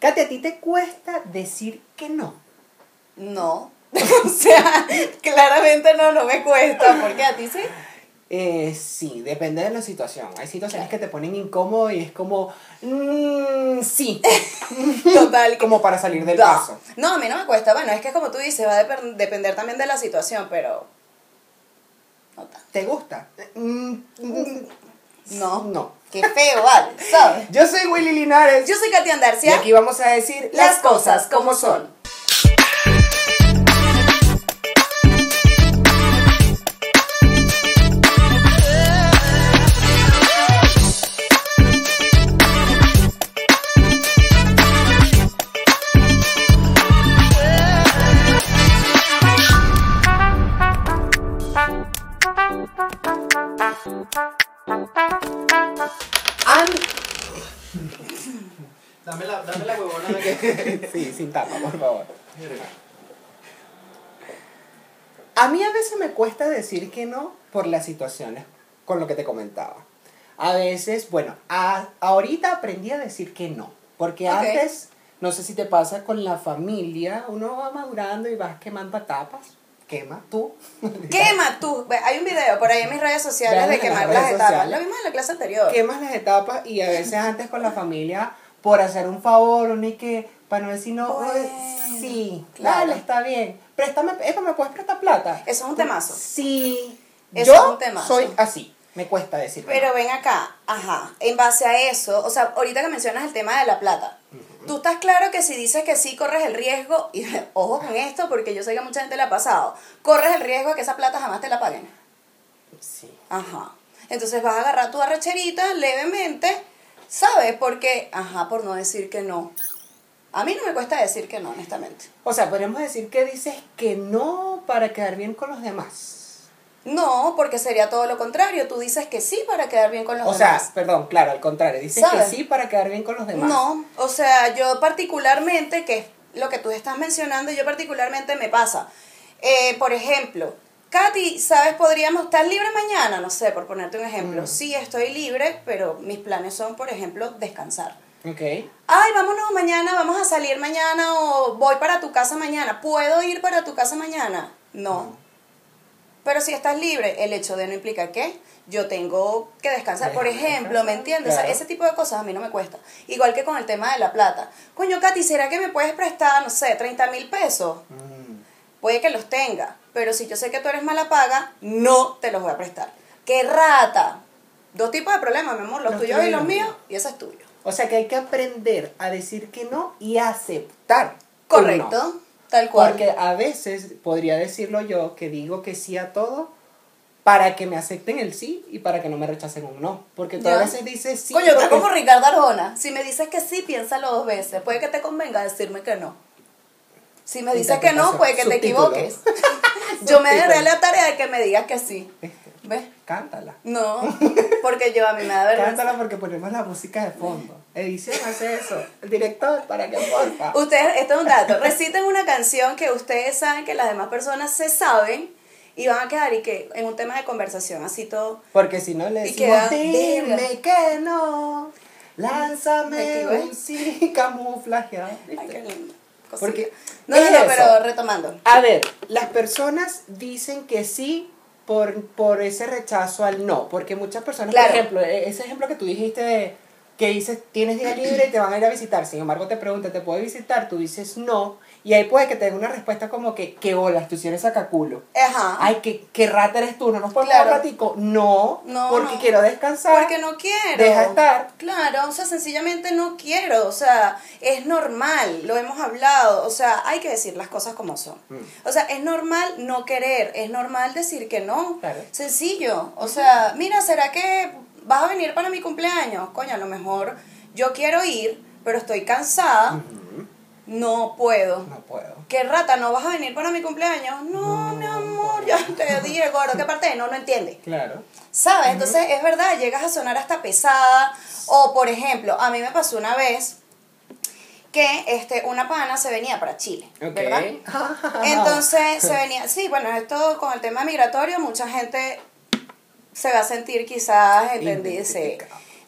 Katy, ¿a ti te cuesta decir que no? No. o sea, claramente no, no me cuesta. ¿Por qué a ti sí? Eh, sí, depende de la situación. Hay situaciones que te ponen incómodo y es como, mm, sí, Total. como para salir del No. paso. No, a mí no me cuesta. Bueno, es que como tú dices, va a dep- depender también de la situación, pero. No. ¿Te gusta? Mm, mm, No. No. Qué feo, vale, ¿sabes? Yo soy Willy Linares. Yo soy Katy y Andarcia. aquí vamos a decir Las cosas como son. Decir que no por las situaciones, con lo que te comentaba. A veces, bueno, a- ahorita aprendí a decir que no, porque Ok. antes, no sé si te pasa con la familia, uno va madurando y vas quemando etapas, quema tú. Quema tú. Hay un video por ahí en mis redes sociales Vean de quemar las las etapas. sociales. Lo vimos en la clase anterior. quemas las etapas y a veces antes con la familia, por hacer un favor, uno y que, para no decir no, Bueno, eh, sí, claro. dale, está bien, préstame, esto me puedes prestar plata. Eso es un temazo. Sí, Eso es yo un temazo. soy así, me cuesta decir Pero ven acá, ajá, en base a eso, o sea, ahorita que mencionas el tema de la plata, tú estás claro que si dices que sí, corres el riesgo, y ojo con esto, porque yo sé que a mucha gente le ha pasado, corres el riesgo de que esa plata jamás te la paguen. Sí. Ajá. Entonces vas a agarrar tu arrecherita levemente, ¿sabes? Porque, ajá, por no decir que no. A mí no me cuesta decir que no, honestamente. O sea, podríamos decir que dices que no para quedar bien con los demás. No, porque sería todo lo contrario. Tú dices que sí para quedar bien con los O sea, demás. perdón, claro, al contrario, dices ¿Sabes? que sí para quedar bien con los demás. No, o sea, yo particularmente, que es lo que tú estás mencionando, yo particularmente me pasa. Eh, por ejemplo, Katy, ¿sabes? Podríamos estar libre mañana, no sé, por ponerte un ejemplo. Mm. Sí, estoy libre, pero mis planes son, por ejemplo, descansar. Ok. Ay, vámonos mañana, vamos a salir mañana o voy para tu casa mañana. ¿Puedo ir para tu casa mañana? No. Pero si estás libre, el hecho de no implica que yo tengo que descansar. Por ejemplo, ¿me entiendes? O sea, claro. ese tipo de cosas a mí no me cuesta. Igual que con el tema de la plata. Coño, Katy, ¿será que me puedes prestar, no sé, 30 mil pesos? Mm. Puede que los tenga, pero si yo sé que tú eres mala paga, no te los voy a prestar. ¡Qué rata! Dos tipos de problemas, mi amor, los, Los tuyos y los míos, y ese es tuyo. O sea que hay que aprender a decir que no y a aceptar. no. Correcto, tal cual. Porque a veces podría decirlo yo que digo que sí a todo para que me acepten el sí y para que no me rechacen un no. Porque tú a veces dices sí. Coño, estás como Ricardo Arjona. Si me dices que sí, piénsalo dos veces. Puede que te convenga decirme que no. Si me dices que no, puede que te Subtítulo. equivoques. Yo me daré la tarea de que me digas que sí. Este, ¿Ves? Cántala. No, porque yo a mí me da vergüenza. Cántala porque ponemos la música de fondo. Edición hace eso. El director, para que porfa. Ustedes, esto es un dato, reciten una canción que ustedes saben que las demás personas se saben y van a quedar y que en un tema de conversación, así todo. Porque si no le decimos, dime que no. Lánzame ¿Me un sí camuflajeado. Ay, qué lindo. Cosita. Porque no, no, es no, eso. pero retomando. A ver, las personas dicen que sí por, por ese rechazo al no, porque muchas personas, Claro. por ejemplo, e- ese ejemplo que tú dijiste de que dices tienes día libre y te van a ir a visitar, sin embargo te preguntan, ¿te puedo visitar? Tú dices no, y ahí puede que te den una respuesta como que, ¿qué olas? Tú eres sacaculo. Ajá. Ay, ¿qué, qué rata eres tú? ¿No nos podemos Claro. un ratico? No, No, porque no. quiero descansar. Porque no quiero. Deja estar. Claro, o sea, sencillamente no quiero. O sea, es normal, lo hemos hablado. O sea, hay que decir las cosas como son. Mm. O sea, es normal no querer, es normal decir que no. Claro. Sencillo. O sea, mira, ¿será que vas a venir para mi cumpleaños? Coño, a lo mejor yo quiero ir, pero estoy cansada, Ujú, no puedo. No puedo. ¿Qué rata? ¿No vas a venir para mi cumpleaños? No, mi amor, ya te dije, gordo, ¿qué parte? No, no entiende. Claro. ¿Sabes? Entonces, es verdad, llegas a sonar hasta pesada. O, por ejemplo, a mí me pasó una vez que este, una pana se venía para Chile. ¿verdad? Entonces, se venía, sí, bueno, esto con el tema migratorio, mucha gente se va a sentir quizás, ¿entendí?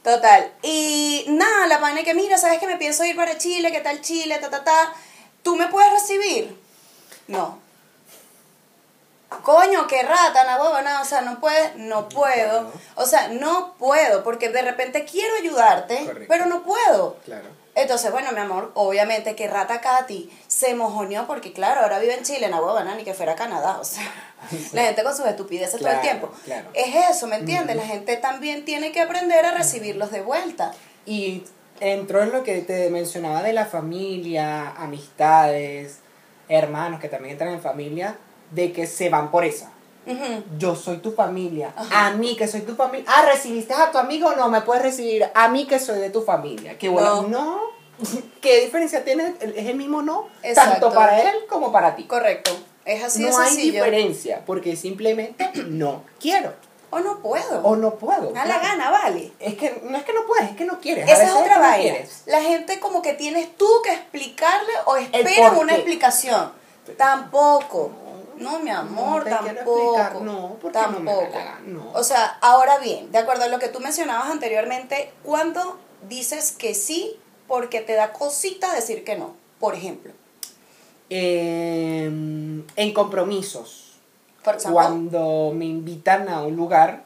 Total. Y nada, la pana que mira, sabes que me pienso ir para Chile, ¿qué tal Chile? Ta, ta, ta. ¿Tú me puedes recibir? No. Coño, qué rata, na huevona, o sea, no puedes, no puedo. puedo. O sea, no puedo, porque de repente quiero ayudarte, Correcto. pero no puedo. Claro. Entonces, bueno, mi amor, obviamente que Rata Katy se mojoneó porque, claro, ahora vive en Chile, en huevona, ni que fuera Canadá, o sea, la gente con sus estupideces todo el tiempo. claro. Es eso, ¿me entiendes? La gente también tiene que aprender a recibirlos de vuelta. Y entró en lo que te mencionaba de la familia, amistades, hermanos que también entran en familia, de que se van por esa. Yo soy tu familia. A mí que soy tu familia. Ah, ¿recibiste a tu amigo? No, me puedes recibir. A mí que soy de tu familia. Que bueno, No. no. ¿Qué diferencia tiene? Es el mismo no. Exacto. Tanto para él como para ti. Correcto. Es así no hay sencillo. diferencia. Porque simplemente no quiero. O no puedo. O no puedo. Da la claro. gana, vale. Es que no es que no puedes, es que no quieres. A Esa es otra no vaina. La gente como que tienes tú que explicarle o esperan una qué. explicación. Tampoco. No, mi amor, te tampoco. explicar, no, porque no me gana, no. O sea, ahora bien, de acuerdo a lo que tú mencionabas anteriormente, ¿cuándo dices que sí porque te da cosita decir que no? Por ejemplo, Eh, en compromisos. por ejemplo, cuando me invitan a un lugar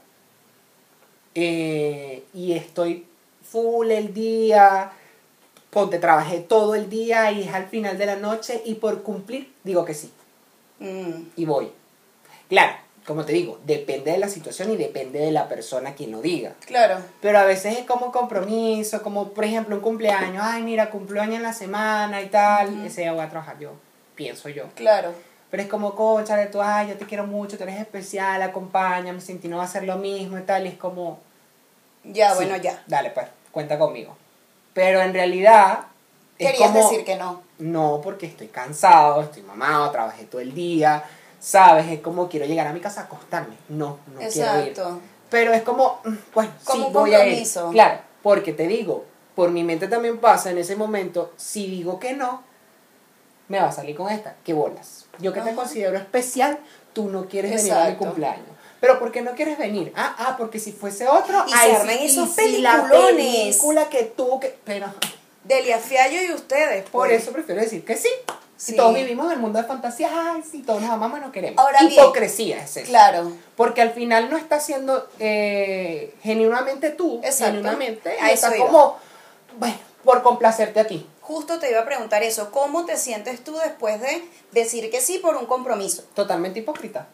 eh, y estoy full el día, ponte, trabajé todo el día y es al final de la noche y por cumplir digo que sí mm, y voy. Claro, como te digo, depende de la situación y depende de la persona quien lo diga. claro, Pero a veces es como compromiso, como por ejemplo un cumpleaños, ay mira, cumpleaños en la semana y tal, ese día voy a trabajar yo, pienso yo. claro. Pero es como, concha, tú, ay, yo te quiero mucho, tú eres especial, acompáñame, sin ti no va a ser lo mismo y tal. Y es como, Ya, sí, bueno, ya. Dale, pues, cuenta conmigo. Pero en realidad, Querías como, decir que no. no, porque estoy cansado, estoy mamado, trabajé todo el día, ¿sabes? Es como, quiero llegar a mi casa a acostarme. No, no quiero ir. Exacto. Pero es como, mm, bueno, Como sí, voy a ir. Claro, porque te digo, por mi mente también pasa en ese momento, si digo que no, me va a salir con esta. ¿Qué bolas? Yo que te Ajá. considero especial, tú no quieres venir a mi cumpleaños. Pero ¿por qué no quieres venir? Ah, ah, porque si fuese otro, Y ay, se sí, arman y esos si la peliculones. película que tú, que... Pero Delia Fiallo y ustedes. por pues. eso prefiero decir que sí. Sí. Si todos vivimos en el mundo de fantasía, ay, sí, todos nos amamos nos queremos. Ahora bien, Hipocresía es eso. Claro. Porque al final no estás siendo eh, genuinamente tú, Exacto. genuinamente, y estás iba. como, bueno, por complacerte a ti. Justo te iba a preguntar eso. ¿Cómo te sientes tú después de decir que sí por un compromiso? Totalmente hipócrita.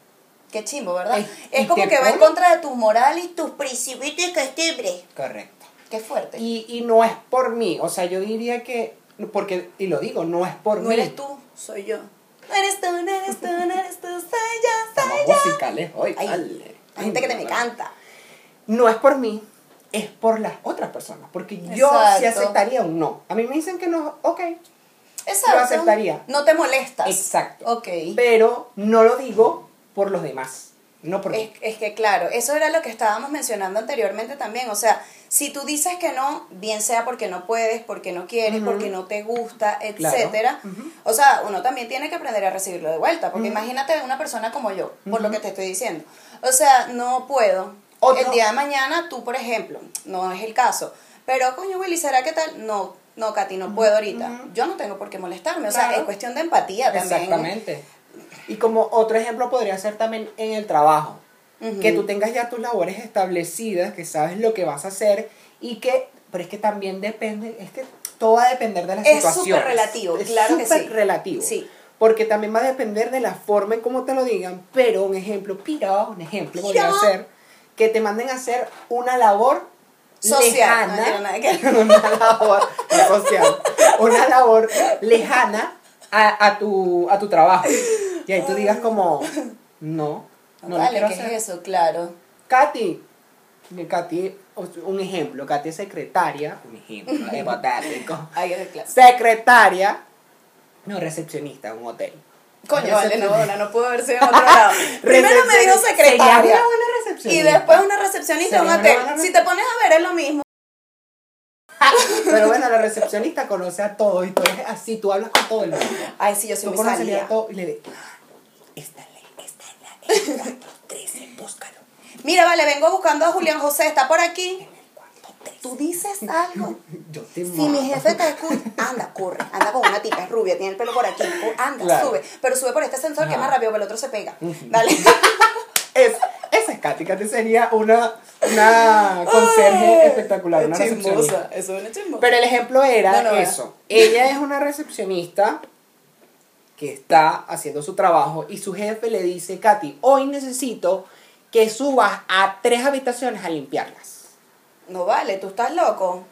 Qué chimbo, ¿verdad? Es como que va en contra de tus morales y tus principios y costumbres. Correcto. Qué fuerte. Y, y no es por mí, o sea, yo diría que, porque, y lo digo, no es por no mí. eres tú, soy yo. No eres tú, no eres tú, no eres tú, soy yo, soy yo. musicales hoy, Ay, vale. Hay gente que te me no, canta. No es por mí, es por las otras personas, porque yo sí Exacto. aceptaría un no. A mí me dicen que no, ok, Exacto. Lo aceptaría. No te molestas. exacto. Ok. Pero no lo digo por los demás, no por Es, mí. es que claro, eso era lo que estábamos mencionando anteriormente también. O sea, si tú dices que no, bien sea porque no puedes, porque no quieres, porque no te gusta, Claro. etcétera. O sea, uno también tiene que aprender a recibirlo de vuelta. Porque imagínate una persona como yo, por lo que te estoy diciendo. O sea, no puedo. Otro- El día de mañana, tú, por ejemplo, no es el caso. Pero, coño, Willy, ¿será que tal? No, no, Katy, no puedo ahorita. Yo no tengo por qué molestarme. O sea, Claro. es cuestión de empatía también. Exactamente. Y como otro ejemplo podría ser también en el trabajo. Que tú tengas ya tus labores establecidas, que sabes lo que vas a hacer y que, pero es que también depende, es que todo va a depender de la Es situación. súper relativo, claro que sí. relativo. Sí. Porque también va a depender de la forma en cómo te lo digan, pero un ejemplo, piro, un ejemplo podría ser que te manden a hacer una labor Social. Lejana, una labor social, una labor lejana a, a tu, a tu trabajo. Y ahí tú digas como, no, no quiero ¿qué hacer. es eso? Claro. Katy, Katy, un ejemplo, Katy es secretaria, un ejemplo, hipotético. Secretaria, no, recepcionista en un hotel. Coño, vale, no, no, no puedo verse en otro lado. Primero me dijo secretaria. llama una buena Y después una recepcionista en un hotel. Si te pones a ver, es lo mismo. Pero bueno, la recepcionista conoce a todos y tú eres así, tú hablas con todo el mundo. Ay, sí, yo soy Tú muy salida. a todo y le ley 413, búscalo Mira, vale, vengo buscando a Julián José. ¿Está por aquí? en el cuarto 13. tú dices algo. Yo te Si mi jefe te escucha, anda, corre, anda con una tipa, es rubia, tiene el pelo por aquí, anda, Claro. sube, pero sube por este sensor que es más rápido, que el otro se pega. Dale. Es, esa es Katy. Katy sería una, una conserje espectacular, una recepcionista. eso es una chismosa. Pero el ejemplo era No, no, eso. Ella es una recepcionista que está haciendo su trabajo y su jefe le dice, Katy, hoy necesito que subas a tres habitaciones a limpiarlas. No vale, tú estás loco.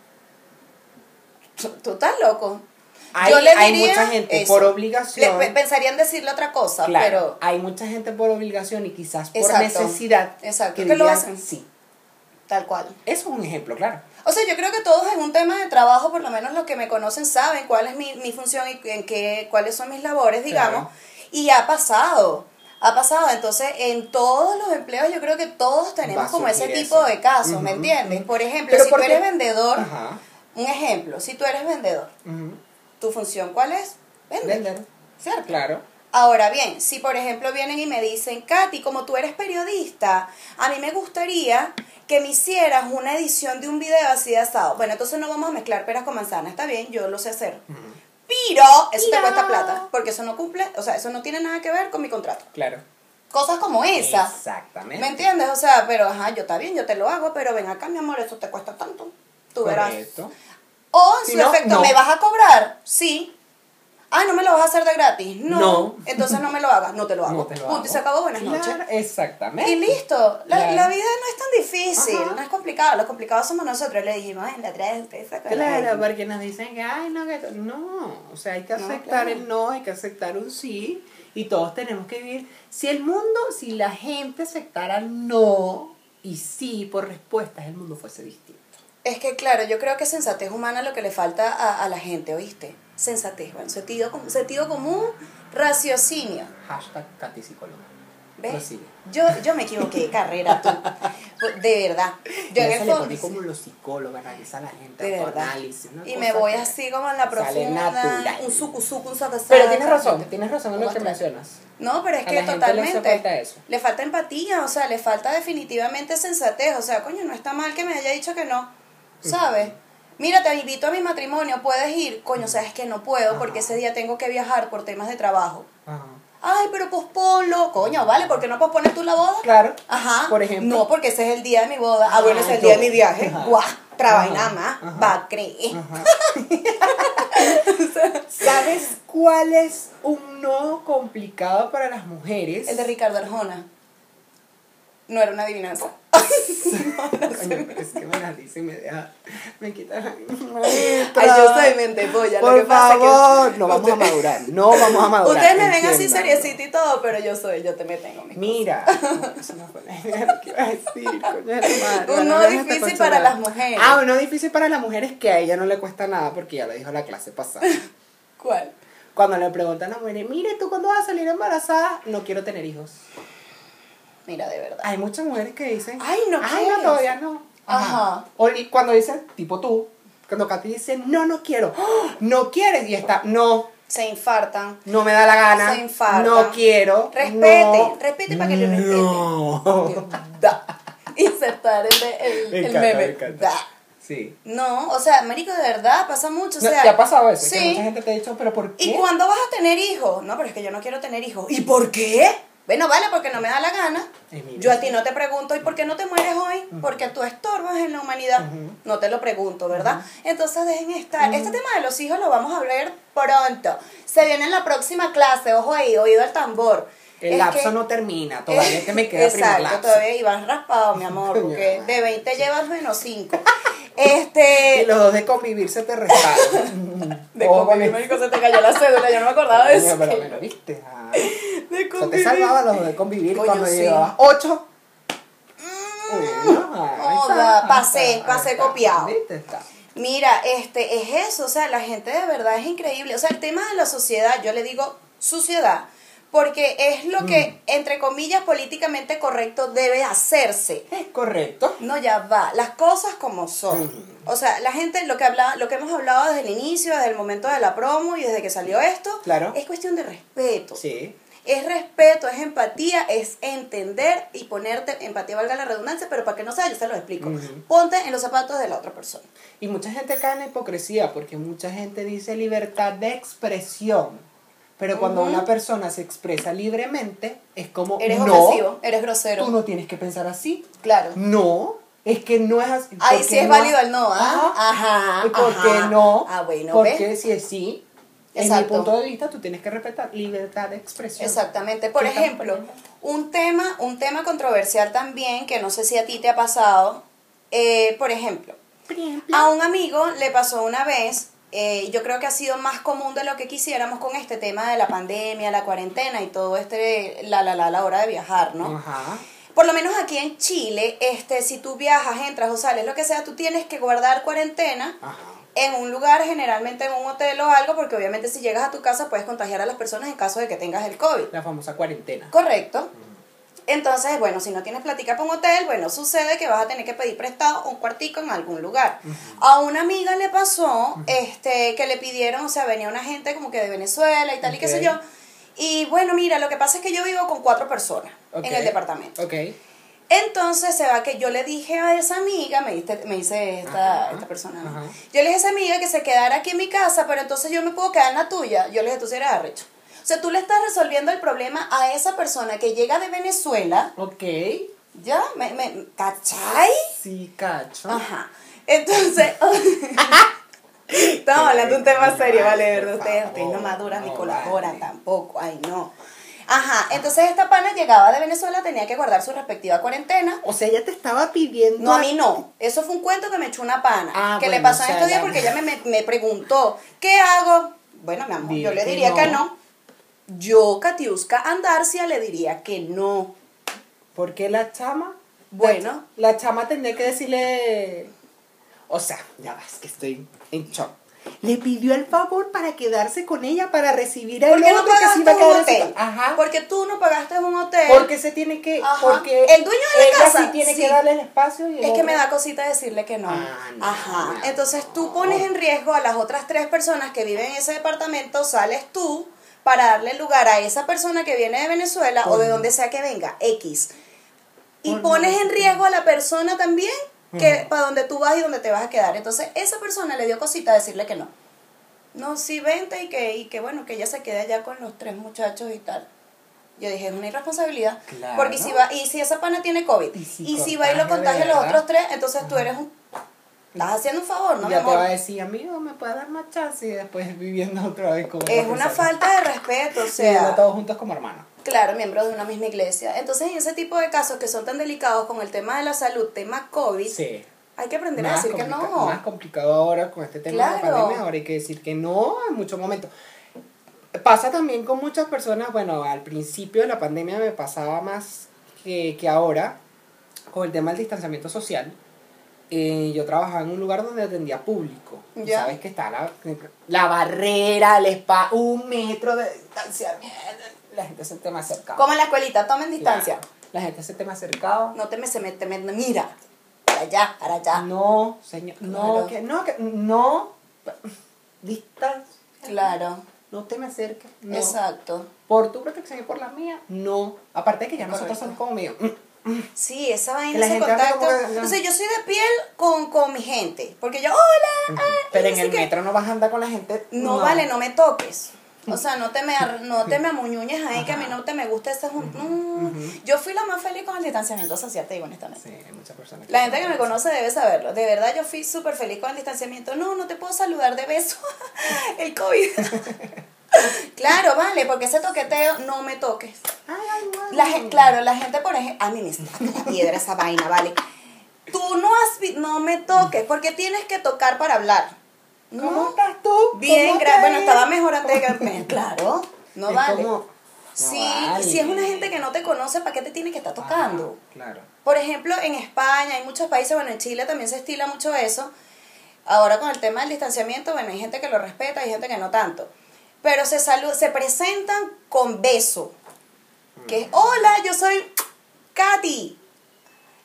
Tú, tú estás loco. Hay, Yo le hay diría mucha gente eso. por Le- obligación. pe- pensaría en decirle otra cosa, claro, pero hay mucha gente por obligación y quizás por Exacto. necesidad. Exacto, Que que lo hacen. Sí. tal cual. Eso es un ejemplo, claro. O sea, yo creo que todos en un tema de trabajo, por lo menos los que me conocen saben cuál es mi, mi función y en qué, cuáles son mis labores, digamos. Claro. Y ha pasado, ha pasado. Entonces, en todos los empleos yo creo que todos tenemos como ese tipo de casos, ¿me entiendes? Por ejemplo, Pero si ¿por tú eres vendedor, Ajá. un ejemplo, si tú eres vendedor. ¿tu función cuál es? Vender. Vender. ¿Cierto? Claro. Ahora bien, si por ejemplo vienen y me dicen, Katy, como tú eres periodista, a mí me gustaría que me hicieras una edición de un video así de asado. Bueno, entonces no vamos a mezclar peras con manzanas, está bien, yo lo sé hacer. Pero eso te cuesta plata, porque eso no cumple, o sea, eso no tiene nada que ver con mi contrato. Claro. Cosas como esa. Exactamente. ¿Me entiendes? O sea, pero ajá, yo está bien, yo te lo hago, pero ven acá, mi amor, eso te cuesta tanto. Tú verás. Correcto. O en Si su no, efecto, no. ¿me vas a cobrar? Sí. Ah, ¿no me lo vas a hacer de gratis? No. No. Entonces no me lo hagas, no te lo hago. No te lo Punto, hago. y se acabó, buenas Claro, noches. Exactamente. Y listo. La, Claro. la vida no es tan difícil, Ajá. no es complicado. Lo complicado somos nosotros. Le dijimos en la otra ustedes? Claro, porque nos dicen que, ay, no, que no, o sea, hay que No, aceptar claro. el no, hay que aceptar un sí, y todos tenemos que vivir. Si el mundo, si la gente aceptara no y sí por respuestas, el mundo fuese distinto. Es que, claro, yo creo que sensatez humana es lo que le falta a, a la gente, ¿oíste? Sensatez, bueno, sentido, sentido común, raciocinio. Hashtag Katy psicóloga. ¿Ves? Yo, yo me equivoqué de carrera, tú. De verdad. Yo en el le fondo. pone como los psicólogos, analiza a la gente, De verdad. análisis. Y me voy así como en la profunda, un suku suku, un saca Pero tienes razón, tienes razón en lo que mencionas. No, pero es A que le totalmente. falta eso. Le falta empatía, o sea, le falta definitivamente sensatez. O sea, coño, no está mal que me haya dicho que no. ¿Sabes? Mira, te invito a mi matrimonio, puedes ir. Coño, sabes que no puedo porque ese día tengo que viajar por temas de trabajo. Ajá. Ay, pero posponlo. Coño, vale, ¿por qué no pospones tú la boda? Claro. Ajá. Por ejemplo. No, porque ese es el día de mi boda. Ah, bueno, ese es el día de mi viaje. Guau, trabaja nada más. Va a creer. ¿Sabes cuál es un no complicado para las mujeres? El de Ricardo Arjona. No era una adivinanza. Coño, pero es que me la dice y me deja. Me quita la. Ay, yo soy mente polla. Por lo que pasa es que- favor, no vamos a madurar. No vamos a madurar. Ustedes me ven así seriecita y todo, pero yo soy, yo te me tengo Mira, eso no fue la que iba a decir, coño de la madre. Un no Bueno, déjate difícil para las mujeres. Ah, un no difícil para las mujeres que a ella no le cuesta nada porque ya lo dijo la clase pasada. ¿Cuál? Cuando le preguntan a la mujer, mire, ¿tú cuándo vas a salir embarazada? No quiero tener hijos. Mira, de verdad. Hay muchas mujeres que dicen, Ay, no ay, quieres". no, todavía no. Ajá. O y cuando dicen, tipo tú, cuando Katy dice, no, no quiero, ¡Oh! no quieres, y está, no, Se infartan. no me da la gana, Se infartan. no quiero, Respete, no, respete para que le respete. No. Da. Insertar el, de- el, Me el encanta, meme. me encanta. Da. Sí. No, o sea, marico, de verdad, pasa mucho. O No, sea, ¿Te ha pasado eso? Que Sí. mucha gente te ha dicho, pero ¿por qué? ¿Y cuándo vas a tener hijos? No, pero es que yo no quiero tener hijos. ¿Y por qué? Bueno, vale, porque no me da la gana. Yo a ti no te pregunto, ¿y por qué no te mueres hoy? Porque tú estorbas en la humanidad. No te lo pregunto, ¿verdad? Entonces dejen estar. Este tema de los hijos lo vamos a hablar pronto. Se viene en la próxima clase, ojo ahí, oído al tambor. El Es lapso que- no termina, todavía que me queda primer lapso. todavía ibas raspado, mi amor, porque de 20 llevas menos 5. Este. Y los dos de convivir se te restaron. De Oh, convivir, vale. marico, se te cayó la cédula, yo no me acordaba de eso. pero me lo viste. ah. De O sea, te convivir. salvaba los dos de convivir Coño, cuando sí. llevabas ocho. Mm. Está, ahí pasé, está, pasé está. copiado. ¿Viste? Está. Mira, este, es eso, o sea, la gente de verdad es increíble. O sea, el tema de la sociedad, yo le digo sociedad, porque es lo que, entre comillas, políticamente correcto debe hacerse. Es correcto. No, ya va, las cosas como son. O sea, la gente, lo que, habla, lo que hemos hablado desde el inicio, desde el momento de la promo y desde que salió esto, Claro. es cuestión de respeto. Sí. Es respeto, es empatía, es entender y ponerte, empatía valga la redundancia, pero para que no sea, yo se lo explico. Ponte en los zapatos de la otra persona. Y mucha gente cae en la hipocresía porque mucha gente dice libertad de expresión. Pero cuando una persona se expresa libremente, es como, Eres no, ofensivo, eres grosero. tú no tienes que pensar así. Claro. No, es que no es así. Ahí ¿Por sí es no? válido el no, ¿ah? Ajá. Ajá. ¿Y por qué no? Ah, bueno, Porque ¿ves? si es sí, en mi punto de vista, tú tienes que respetar libertad de expresión. Exactamente. Por ¿Qué están ejemplo, un tema, un tema controversial también, que no sé si a ti te ha pasado. eh, por ejemplo, a un amigo le pasó una vez, eh, yo creo que ha sido más común de lo que quisiéramos con este tema de la pandemia, la cuarentena y todo este, la, la, la, la hora de viajar, ¿no? Ajá. Por lo menos aquí en Chile, este, si tú viajas, entras o sales, lo que sea, tú tienes que guardar cuarentena Ajá. en un lugar, generalmente en un hotel o algo, porque obviamente si llegas a tu casa puedes contagiar a las personas en caso de que tengas el COVID. La famosa cuarentena. Correcto. Entonces, bueno, si no tienes platica para un hotel, bueno, sucede que vas a tener que pedir prestado un cuartico en algún lugar. A una amiga le pasó este, que le pidieron, o sea, venía una gente como que de Venezuela y tal y qué sé yo. Y bueno, mira, lo que pasa es que yo vivo con cuatro personas en el departamento. Ok. Entonces se va que yo le dije a esa amiga, me, diste- me dice esta, Ajá, esta persona, yo le dije a esa amiga que se quedara aquí en mi casa, pero entonces yo me puedo quedar en la tuya. Yo le dije, tú sí eres arrecho. O sea, tú le estás resolviendo el problema a esa persona que llega de Venezuela, Ok. ¿ya? ¿Me, me, ¿Cachai? Sí, cacho. Ajá. Entonces, estamos hablando de un tema serio, ¿vale? Verdad, ustedes, ustedes no maduran ni colaboran tampoco, ay no. Ajá, entonces esta pana llegaba de Venezuela, tenía que guardar su respectiva cuarentena. O sea, ella te estaba pidiendo. No, a mí no. Eso fue un cuento que me echó una pana. Ah, que le pasó en estos días porque ella me, me, preguntó, ¿qué hago? Bueno, mi amor, Dile yo le que diría no. que no. Yo, Katiuska Andarcia, le diría que no. Porque la chama. Bueno. La, chama tendría que decirle. O sea, ya vas, que estoy en shock. Le pidió el favor para quedarse con ella para recibir a ¿Por qué no otro que se pagaste iba a un quedar hotel? Ajá. Porque tú no pagaste un hotel. Porque se tiene que. Ajá. Porque El dueño de la ella casa, sí tiene sí. que darle el espacio. Y el Es que me da cosita decirle que no. Ah, no, Ajá. no. Entonces tú pones en riesgo a las otras tres personas que viven en ese departamento, sales tú para darle lugar a esa persona que viene de Venezuela o de donde sea que venga, X. Y pones en riesgo a la persona también que para donde tú vas y donde te vas a quedar. Entonces esa persona le dio cosita decirle que no. No, sí, vente y que, y que bueno, que ella se quede allá con los tres muchachos y tal. Yo dije, es una irresponsabilidad. Claro. Porque si va, y si esa pana tiene COVID, Y si y si va y lo contagia a los otros tres, entonces tú eres un... Estás haciendo un favor, ¿no, mi ya te va a amor? decir, amigo, me puede dar más chance y después viviendo otra vez como Es una persona. falta de respeto, o Viviendo sea, todos juntos como hermanos. claro, miembros de una misma iglesia. Entonces, en ese tipo de casos que son tan delicados con el tema de la salud, tema COVID, Sí. hay que aprender a Más, decir que no. más complicado ahora con este tema de la Claro. pandemia. Ahora hay que decir que no en muchos momentos. Pasa también con muchas personas. Bueno, al principio de la pandemia me pasaba más que, que ahora con el tema del distanciamiento social. Eh, yo trabajaba en un lugar donde atendía público. Y Ya. Sabes que está la, la barrera, el spa, un metro de distanciamiento. La gente se te me acercaba. Como en la escuelita, tomen distancia. Claro. La gente se te me acercaba. No te me se mete, me- mira, para allá, para allá. No, señor. No, Claro. que no, que no. Distancia. Claro, No te me acerques. No. exacto. Por tu protección y por la mía, no. Aparte de que ya nosotros Correcto. somos como medio. Sí, esa vaina, ese contacto. que-. Entonces, yo soy de piel con, con mi gente. Porque yo, hola, ay, Pero en el qué. metro no vas a andar con la gente. No, vale, no me toques. O sea, no te me, no te me amuñuñes ahí, que a mí no te me gusta ese jun- no. Yo fui la más feliz con el distanciamiento social, te digo honestamente. Sí, hay muchas personas. La gente que me conoce debe saberlo. De verdad, yo fui súper feliz con el distanciamiento. No, no te puedo saludar de beso. el COVID. claro, vale, porque ese toqueteo no me toques. Ay, ay, ay. La gente, claro, la gente, por ejemplo, a mí me saca la piedra esa vaina, ¿vale? Tú no has no me toques, porque tienes que tocar para hablar. ¿Cómo No. estás tú? Bien, ¿Cómo gra- te bueno, estaba mejor antes de que Claro, no Es vale. como- Sí, vale. si es una gente que no te conoce, ¿para qué te tiene que estar tocando? Claro. Por ejemplo, en España, hay muchos países, bueno, en Chile también se estila mucho eso. Ahora con el tema del distanciamiento, bueno, hay gente que lo respeta, hay gente que no tanto. Pero se se presentan con beso. Que es, hola, yo soy Katy.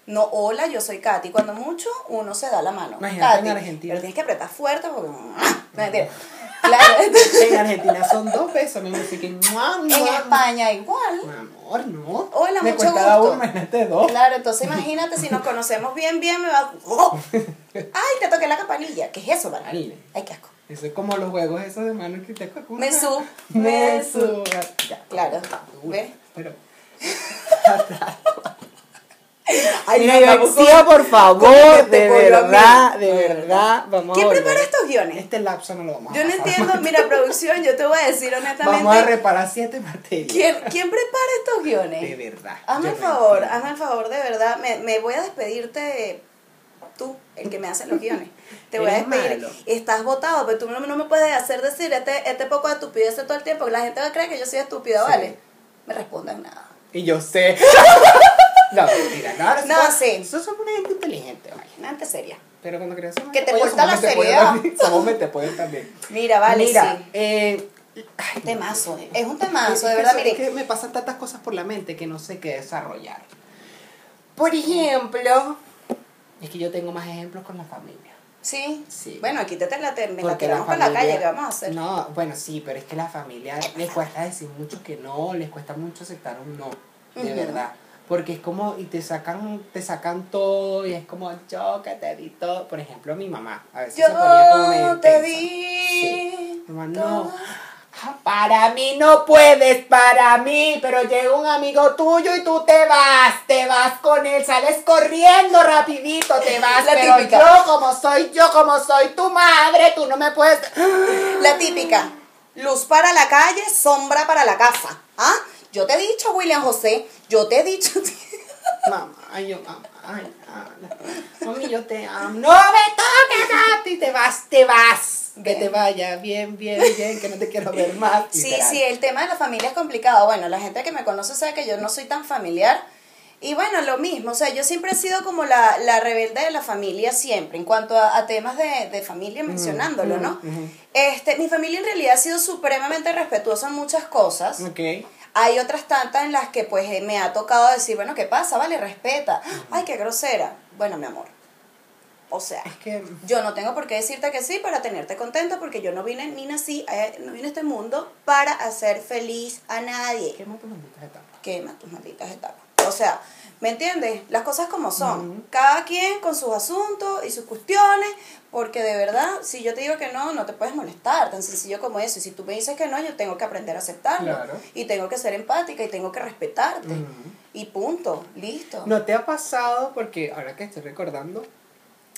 No, hola, yo soy Katy. Cuando mucho, uno se da la mano. Imagínate en Katy. Argentina. Pero tienes que apretar fuerte porque... No, mentira. Claro. En Argentina son dos pesos, mi ¡mua, En! España igual. Mi amor, no. Hola, me mucho gusto. uno, imagínate dos. Claro, entonces imagínate si nos conocemos bien, bien, me va. ¡Oh! ¡Ay, te toqué la campanilla! ¿Qué es eso? Vale. Ay, qué asco. Eso es como los juegos esos de mano que te Mesú, Mesú. mesú. Ya. Claro. ¿Ves? Pero. Ay, exía, por favor, de verdad, de verdad. Vamos ¿Quién a prepara estos guiones? Este lapso no lo vamos a Yo no pasar. entiendo, mira, producción, yo te voy a decir honestamente. Vamos a reparar siete materias. ¿quién, ¿Quién prepara estos guiones? De verdad. Hazme el favor, hazme el favor, de verdad. Me, me voy a despedirte tú, el que me hace los guiones. Te voy a despedir. malo. Estás votado, pero tú no, no me puedes hacer decir este, este poco de estupidez todo el tiempo. que La gente va a creer que yo soy estúpida, Sí. ¿vale? Me respondan nada. Y yo sé. no, mentira. No, No, somos- sí. Nosotros somos una gente inteligente, vaya. Una gente seria. Pero cuando somos Que te somos la seriedad. Somos metepollos también. Mira, vale, Mira, sí. eh, ay, Temazo. Es un temazo, de verdad, mire. Es que me pasan tantas cosas por la mente que no sé qué desarrollar. Por ejemplo, es que yo tengo más ejemplos con la familia. Sí. Sí. Bueno, aquí te, te la, me la tiramos la familia- calle, ¿qué vamos a hacer? No, bueno, sí, pero es que la familia les cuesta decir mucho que no, les cuesta mucho aceptar un no, de verdad. Porque es como, y te sacan, te sacan todo, y es como, yo que te di todo. Por ejemplo, mi mamá, a veces se ponía como Yo te di. Sí. Mamá, no, Para mí no puedes, para mí, pero llega un amigo tuyo y tú te vas, te vas con él, sales corriendo rapidito, te vas, La pero típica. yo como soy yo, como soy tu madre, tú no me puedes... La típica. Luz para la calle, sombra para la casa. ¿Ah? Yo te he dicho, William José, yo te he dicho. Mamá, ay, yo, mamá, ay, Ana. mami, yo te amo. No me toques a ti, te vas, te vas. Que Bien. te vaya bien, bien, bien, que no te quiero ver más. Sí, literal. sí, el tema de la familia es complicado. Bueno, la gente que me conoce sabe que yo no soy tan familiar. Y bueno, lo mismo, o sea, yo siempre he sido como la, la rebelde de la familia siempre, en cuanto a, a temas de, de familia, mencionándolo, ¿no? mm, ujú. Este, mi familia en realidad ha sido supremamente respetuosa en muchas cosas. Ok. Hay otras tantas en las que pues eh, me ha tocado decir, bueno, ¿qué pasa? Vale, respeta. Ay, qué grosera. Bueno, mi amor. O sea, Es que... yo no tengo por qué decirte que sí para tenerte contento porque yo no vine ni nací, eh, no vine a este mundo para hacer feliz a nadie. Quema tus malditas etapas. Quema tus malditas etapas. O sea, ¿me entiendes? Las cosas como son. Cada quien con sus asuntos y sus cuestiones, porque de verdad, si yo te digo que no, no te puedes molestar, tan sencillo como eso. Y si tú me dices que no, yo tengo que aprender a aceptarlo. Claro. Y tengo que ser empática y tengo que respetarte. Y punto, listo. ¿No te ha pasado? Porque ahora que estoy recordando,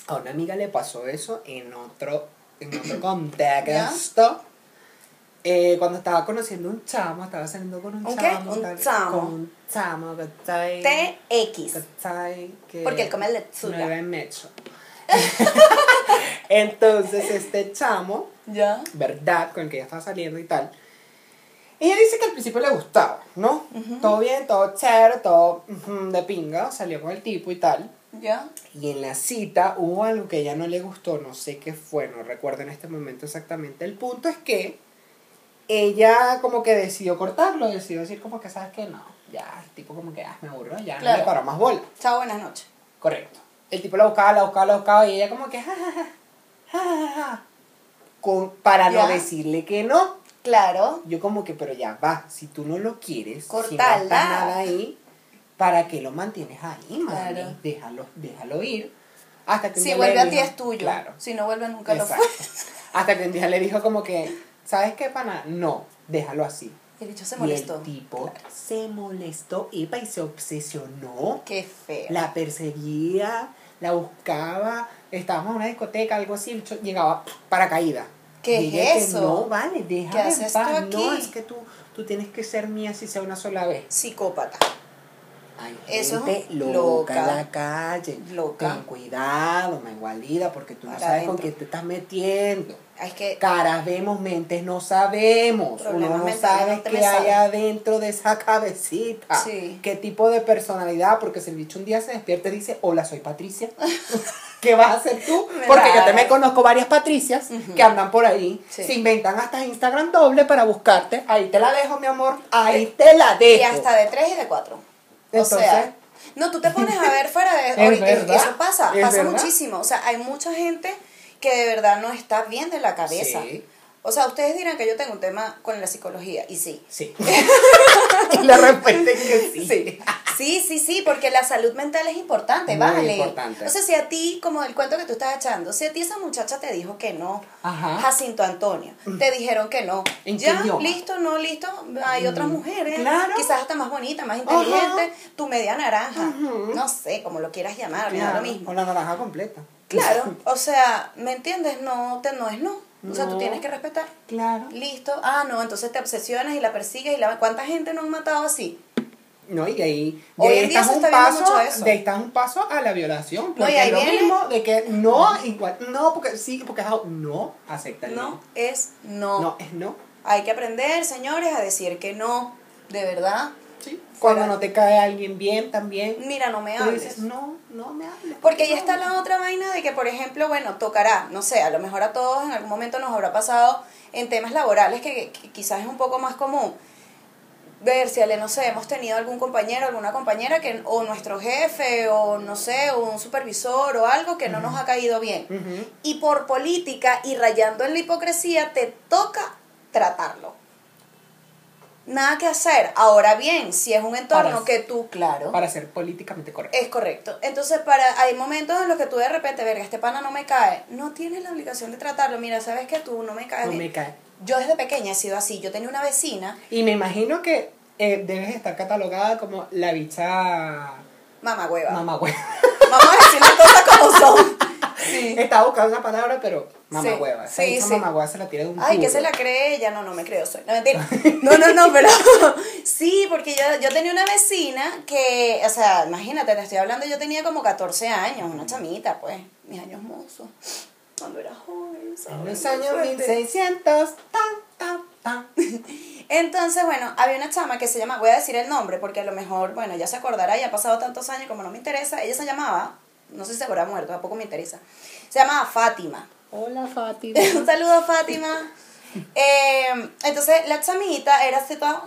a una amiga le pasó eso en otro, en otro contexto. Eh, cuando estaba conociendo un chamo, estaba saliendo con un ¿Un qué? chamo. Un tal- chamo. Con un chamo, ¿cachai? TX. ¿cachai? Que Porque él come no lechuga. iba en mecho. Entonces, este chamo, ¿Ya? ¿verdad? Con el que ella estaba saliendo y tal. Ella dice que al principio le gustaba, ¿no? Todo bien, todo chévere, todo de pinga, salió con el tipo y tal. ¿Ya? Y en la cita hubo algo que ella no le gustó, no sé qué fue, no recuerdo en este momento exactamente. El punto es que ella como que decidió cortarlo, decidió decir como que, ¿sabes qué? No, ya, el tipo como que, ah, me aburrió, ya no le paró más bola. Chao, buenas noches. Correcto. El tipo la buscaba, la buscaba, la buscaba y ella como que, ja, ja, ja, ja, ja, ja, con, para no decirle que no. Claro. Yo como que, pero ya va, si tú no lo quieres, si no Cortala. está nada ahí, ¿para qué lo mantienes ahí, mami? Claro. Déjalo, déjalo ir. Hasta que Si vuelve a ti es tuyo. Claro. Si no vuelve nunca lo Exacto. fue. Hasta que un día le dijo como que, ¿sabes qué, pana? No, déjalo así. El bicho se Y molestó. el tipo Claro. se molestó, epa, y se obsesionó. Qué feo. La perseguía, la buscaba, estábamos en una discoteca, algo así, el bicho llegaba para caída. ¿Qué Y es ella que eso? No, vale, déjame ¿Qué haces en paz. tú No, aquí? es que tú, tú tienes que ser mía si sea una sola vez. Psicópata. Hay Eso es gente loca, loca. en la calle. Loca. Ten cuidado, Maigualida, porque tú no sabes con quién te estás metiendo. Es que Caras vemos, mentes no sabemos. Uno no sabe te qué me hay adentro de esa cabecita. Sí. Qué tipo de personalidad, porque si el bicho un día se despierta y dice, hola, soy Patricia. ¿Qué vas a hacer tú? Me Porque yo rara. también conozco varias Patricias que andan por ahí, Sí. se inventan hasta Instagram doble para buscarte. Ahí te la dejo, mi amor. Ahí te la dejo. y hasta de tres y de cuatro. Entonces- o sea, no, tú te pones a ver fuera de... Es verdad, eso pasa, es pasa verdad. muchísimo. O sea, hay mucha gente que de verdad no está bien de la cabeza. Sí. O sea, ustedes dirán que yo tengo un tema con la psicología, y sí. Sí. y la respuesta es que sí. Sí. Sí, sí, sí, porque la salud mental es importante, Muy vale. importante. O sea, si a ti, como el cuento que tú estás echando, si a ti esa muchacha te dijo que no, Ajá. Jacinto Antonio, te dijeron que no, ¿En qué ya, listo, no, listo, hay otras mujeres, claro. quizás hasta más bonitas, más Ajá. inteligentes, tu media naranja, no sé, como lo quieras llamar, Claro, lo mismo. O la naranja completa. Claro, o sea, ¿me entiendes? No, te, no es no. O sea, tú No. tienes que respetar. Claro. Listo. Ah, no, entonces te obsesionas y la persigues y la... ¿Cuánta gente no han matado así? No, y de ahí, de Hoy en día estás se un está viendo paso, mucho eso. de ahí estás un paso a la violación. No, y Porque ahí es lo viene- mismo de que no, igual, no, porque sí, porque es no, acepta el No es no. No, es no. Hay que aprender, señores, a decir que no. De verdad. Sí. Cuando Fuera. no te cae alguien bien también. Mira, no me Tú hables. dices, no, no me hables. Porque ahí está la otra vaina de que, por ejemplo, bueno, tocará, no sé, a lo mejor a todos en algún momento nos habrá pasado en temas laborales que, que quizás es un poco más común. Ver si, ale, no sé, hemos tenido algún compañero, alguna compañera que, o nuestro jefe, o no sé, o un supervisor o algo que no nos ha caído bien. Y por política y rayando en la hipocresía, te toca tratarlo. Nada que hacer. Ahora bien, si es un entorno Para- que tú, claro. Para ser políticamente correcto. Es correcto. Entonces, para hay momentos en los que tú de repente, verga, este pana no me cae. No tienes la obligación de tratarlo. Mira, sabes que tú no me caes No bien. me cae. Yo desde pequeña he sido así. Yo tenía una vecina, Y me imagino que eh, debes estar catalogada como la bicha mamá hueva. mamá hueva. Vamos a decir las cosas como son. Sí. Estaba buscando esa palabra, pero mamá Sí, hueva. Esa sí, sí. mamá hueva se la tira de un Ay, que se la cree ella. No, no me creo. Soy. No, mentira. No, no, no, pero sí, porque yo, yo tenía una vecina que, o sea, imagínate, te estoy hablando, yo tenía como 14 años, una chamita, pues, mis años mozos, cuando era joven. En los años Fuerte. 1600, tan, tan, tan. Entonces, bueno, había una chama que se llama, voy a decir el nombre porque a lo mejor, bueno, ya se acordará, ya ha pasado tantos años como no me interesa. Ella se llamaba, no sé si se habrá muerto, tampoco me interesa. Se llamaba Fátima. Hola, Fátima. Un saludo, Fátima. Eh, entonces, la chamita era así toda.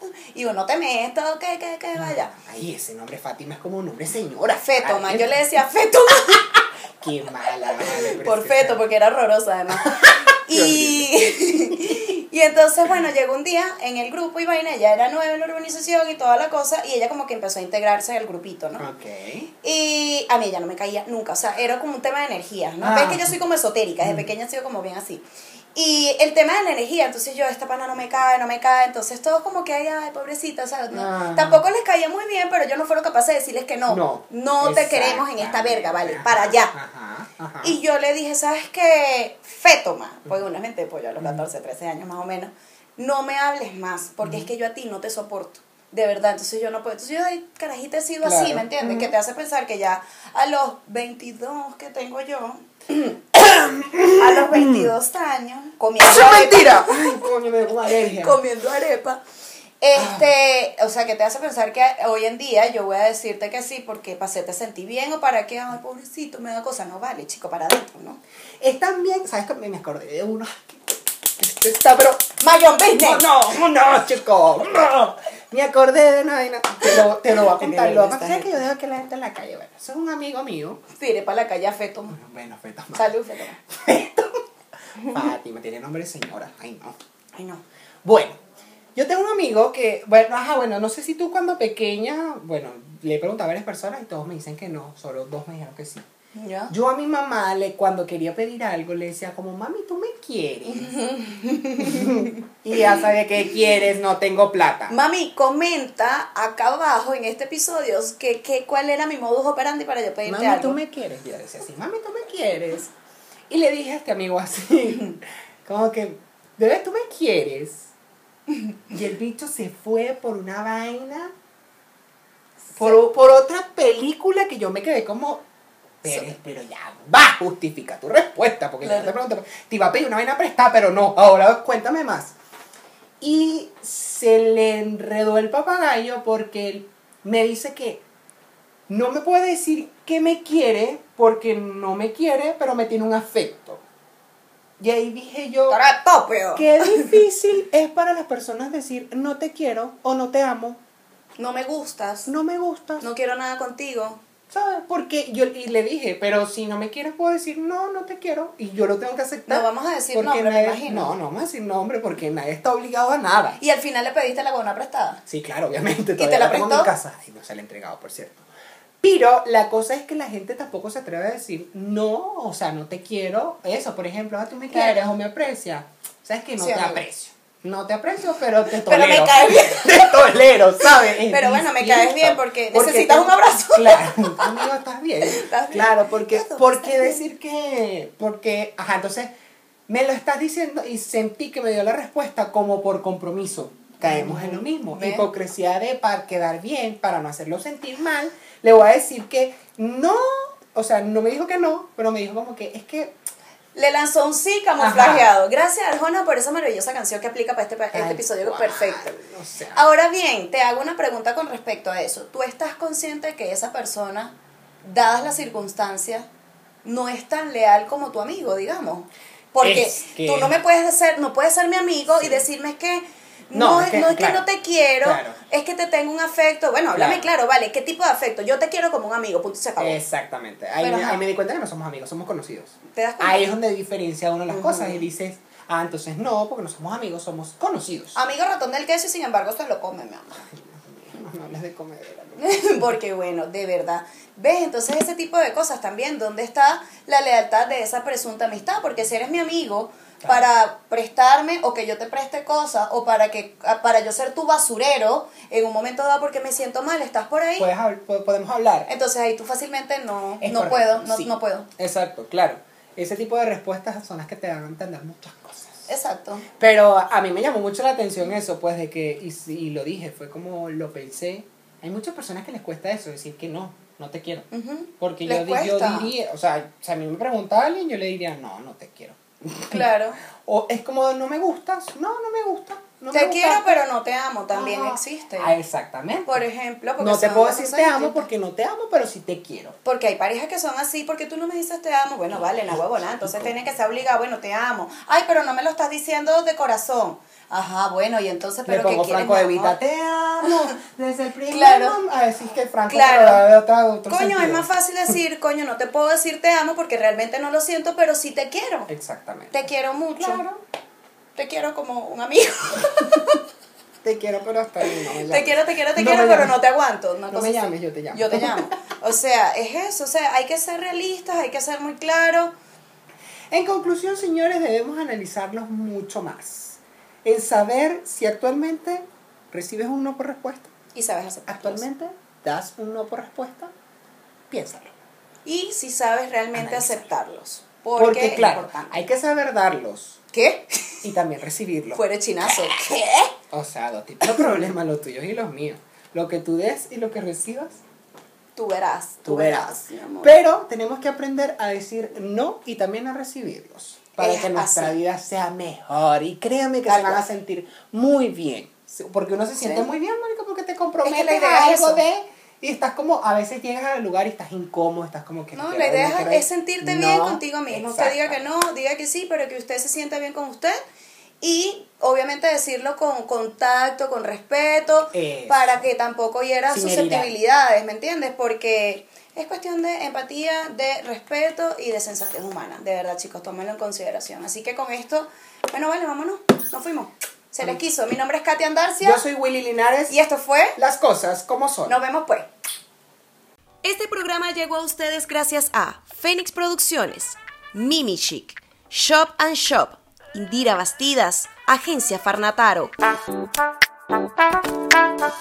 Y uno te meto, que, que, que vaya. Ay, ese nombre Fátima es como un nombre señora. Fetoma, Ay, yo le decía Fetoma Qué mala, pero por feto, porque era horrorosa además. y, y entonces, bueno, llegó un día en el grupo y vaina, ella era nueva en la urbanización y toda la cosa, y ella como que empezó a integrarse en el grupito, ¿no? Ok. Y a mí ella no me caía nunca, o sea, era como un tema de energía, ¿no? Ah. Ves que yo soy como esotérica, desde pequeña he sido como bien así. Y el tema de la energía, entonces yo, esta pana no me cae, no me cae, entonces todos como que, ay, ay, pobrecita, o sea, no. Tampoco les caía muy bien, pero yo no fueron capaces de decirles que no, No. no te queremos en esta verga, vale, Ajá, para allá. Ajá, ajá. Y yo le dije, ¿sabes qué? Fetoma, pues una mente de pollo a los 14, 13 años más o menos, no me hables más, porque es que yo a ti no te soporto. De verdad, entonces yo no puedo. Entonces yo de carajita he sido así, Claro. ¿me entiendes? Que te hace pensar que ya a los 22 que tengo yo, a los 22 años, comiendo ¡Eso es arepa, mentira! Ay, coño, me comiendo arepa. Este, o sea, que te hace pensar que hoy en día yo voy a decirte que sí porque pasé te sentí bien o para qué, ay, pobrecito, me da cosa, no vale, chico, para adentro, ¿no? Es también, ¿sabes qué? Me acordé de uno. Este está, pero. Mayon Business. No, no, no, chico. No. Me acordé de una vaina. Te lo, te lo voy a contar. Lo que que yo dejo que la gente en la calle. Bueno, eso es un amigo mío. Tire para la calle a Fetoma. Bueno, bueno, más. Salud, Fetoma. Fátima, tiene nombre de señora. Ay, no. Ay, no. Bueno, yo tengo un amigo que, bueno, ajá, bueno, no sé si tú cuando pequeña, bueno, le he preguntado a varias personas y todos me dicen que no, solo dos me dijeron que sí. ¿Ya? Yo a mi mamá, le, cuando quería pedir algo, le decía como, mami, tú me quieres. y ya sabía que quieres, no tengo plata. Mami, comenta acá abajo en este episodio que, que, cuál era mi modus operandi para yo pedirte Mami, algo. tú me quieres. Y yo decía así, mami, tú me quieres. Y le dije a este amigo así, como que, bebé, tú me quieres. Y el bicho se fue por una vaina, por, por otra película que yo me quedé como, pero, Sí. pero ya va, justifica tu respuesta, porque Claro. yo te pregunto, te iba a pedir una vaina prestada, pero no, ahora cuéntame más. Y se le enredó el papagayo porque él me dice que no me puede decir que me quiere porque no me quiere, pero me tiene un afecto. Y ahí dije yo, qué difícil es para las personas decir no te quiero o no te amo, No me gustas. no me gustas. No quiero nada contigo. ¿Sabes? Porque yo y le dije, pero si no me quieres, puedo decir, no, no te quiero. Y yo lo tengo que aceptar. No vamos a decir porque nombre, me nadie- imagino. No, no vamos a decir nombre porque nadie está obligado a nada. Y al final le pediste la buena prestada. Sí, claro, obviamente. te Todavía la tengo en prestó? mi casa. Ay, no se la he entregado, por cierto. Pero la cosa es que la gente tampoco se atreve a decir, no, o sea, no te quiero. Eso, por ejemplo, ah, tú me Claro. quieres o me aprecias. ¿Sabes que No Sí, te amigo. aprecio. No te aprecio, pero te Pero tolero. me caes bien. te tolero, ¿sabes? Es Pero bueno, me caes bien porque necesitas te- un abrazo. Claro, amigo, estás bien. Estás bien. Claro, porque, Todo ¿por está qué bien. decir que? Porque, ajá, entonces, me lo estás diciendo y sentí que me dio la respuesta como por compromiso. Caemos en lo mismo. Hipocresía de para quedar bien, para no hacerlo sentir mal, le voy a decir que no, o sea, no me dijo que no, pero me dijo como que es que Le lanzó un sí camuflajeado. Gracias, Arjona, por esa maravillosa canción que aplica para este, para este Ay, episodio perfecto. O sea, Ahora bien, te hago una pregunta con respecto a eso. ¿Tú estás consciente que esa persona, dadas las circunstancias, no es tan leal como tu amigo, digamos? Porque Es que- tú no me puedes ser, no puedes ser mi amigo y decirme que no, No, es que- no es que claro, no te quiero, claro. es que te tengo un afecto. Bueno, háblame Claro. claro, vale, ¿qué tipo de afecto? Yo te quiero como un amigo, punto y se acabó. exactamente. Ahí, Pero, me, ahí me di cuenta que no somos amigos, somos conocidos. ¿Te das cuenta? Ahí es donde diferencia uno las cosas y dices, ah, entonces no, porque no somos amigos, somos conocidos. Amigo ratón del queso y sin embargo se lo come, mi amor. No, no hables de comedera. Porque bueno, de verdad. ¿Ves? Entonces ese tipo de cosas también, ¿dónde está la lealtad de esa presunta amistad? Porque si eres mi amigo. Para prestarme o que yo te preste cosas o para que para yo ser tu basurero en un momento dado porque me siento mal, estás por ahí. Puedes hab- po- podemos hablar. Entonces ahí tú fácilmente no, Es no correcto, puedo, no, sí. no puedo. Exacto, claro. Ese tipo de respuestas son las que te dan a entender muchas cosas. Exacto. Pero a mí me llamó mucho la atención eso, pues de que, y, lo dije, fue como lo pensé. Hay muchas personas que les cuesta eso, decir que no, no te quiero. Porque yo, yo diría, o sea, si a mí me pregunta alguien, yo le diría, no, no te quiero. Claro. O es como, no me gustas, no, no me gusta. No te me quiero, pero no te amo, también Ajá. existe. Ah, exactamente. Por ejemplo, porque no te puedo decir te amo porque no te amo, pero sí te quiero. Porque hay parejas que son así, porque tú no me dices te amo. Bueno, vale, la huevona. Entonces tiene que ser obligado, bueno, te amo. Ay, pero no me lo estás diciendo de corazón. Ajá, bueno, y entonces, pero ¿qué pongo quieres, Franco de te amo, desde el primer Claro. A decir que Franco Claro. lo da de otra, otro Coño, es más fácil decir, coño, no te puedo decir te amo porque realmente no lo siento, pero sí te quiero. Exactamente. Te quiero mucho. Claro. Te quiero como un amigo. Te quiero, pero hasta ahí no me Te quiero, te quiero, te No quiero, pero no te aguanto. Una No cosa me así. llames, yo te llamo. Yo te llamo. O sea, es eso. O sea, hay que ser realistas, hay que ser muy claros. En conclusión, señores, debemos analizarlos mucho más. En saber si actualmente recibes un no por respuesta. Y sabes aceptar. Actualmente das un no por respuesta. Piénsalo. Y si sabes realmente aceptarlos. Porque, Porque, claro, importante. hay que saber darlos ¿Qué? y también recibirlos. Fuera chinazo. ¿Qué? O sea, dos tipos de problemas, los tuyos y los míos. Lo que tú des y lo que recibas, Tú verás. tú verás. mi amor. Pero tenemos que aprender a decir no y también a recibirlos. Para Es que nuestra así. vida sea mejor. Y créanme que Tal se van a sentir muy bien. Porque uno se siente Sí. muy bien, marica, porque te comprometes la idea a es algo de... Y estás como, a veces llegas al lugar y estás incómodo, estás como que... No, la idea no es- es sentirte No, bien contigo mismo. Usted diga que exacto. no, diga que sí, pero que usted se sienta bien con usted. Y obviamente decirlo con contacto, con respeto, Eso. para que tampoco hiera Sin susceptibilidades, ¿me entiendes? Porque es cuestión de empatía, de respeto y de sensatez humana. De verdad, chicos, tómenlo en consideración. Así que con esto, bueno, vale, vámonos. Nos fuimos. Se les quiso. Mi nombre es Katia Andarcia. Yo soy Willy Linares Y esto fue. las cosas como son. Nos vemos pues. Este programa llegó a ustedes gracias a Fénix Producciones, Mimi Chic, Shop and Shop, Indira Bastidas, Agencia Farnataro.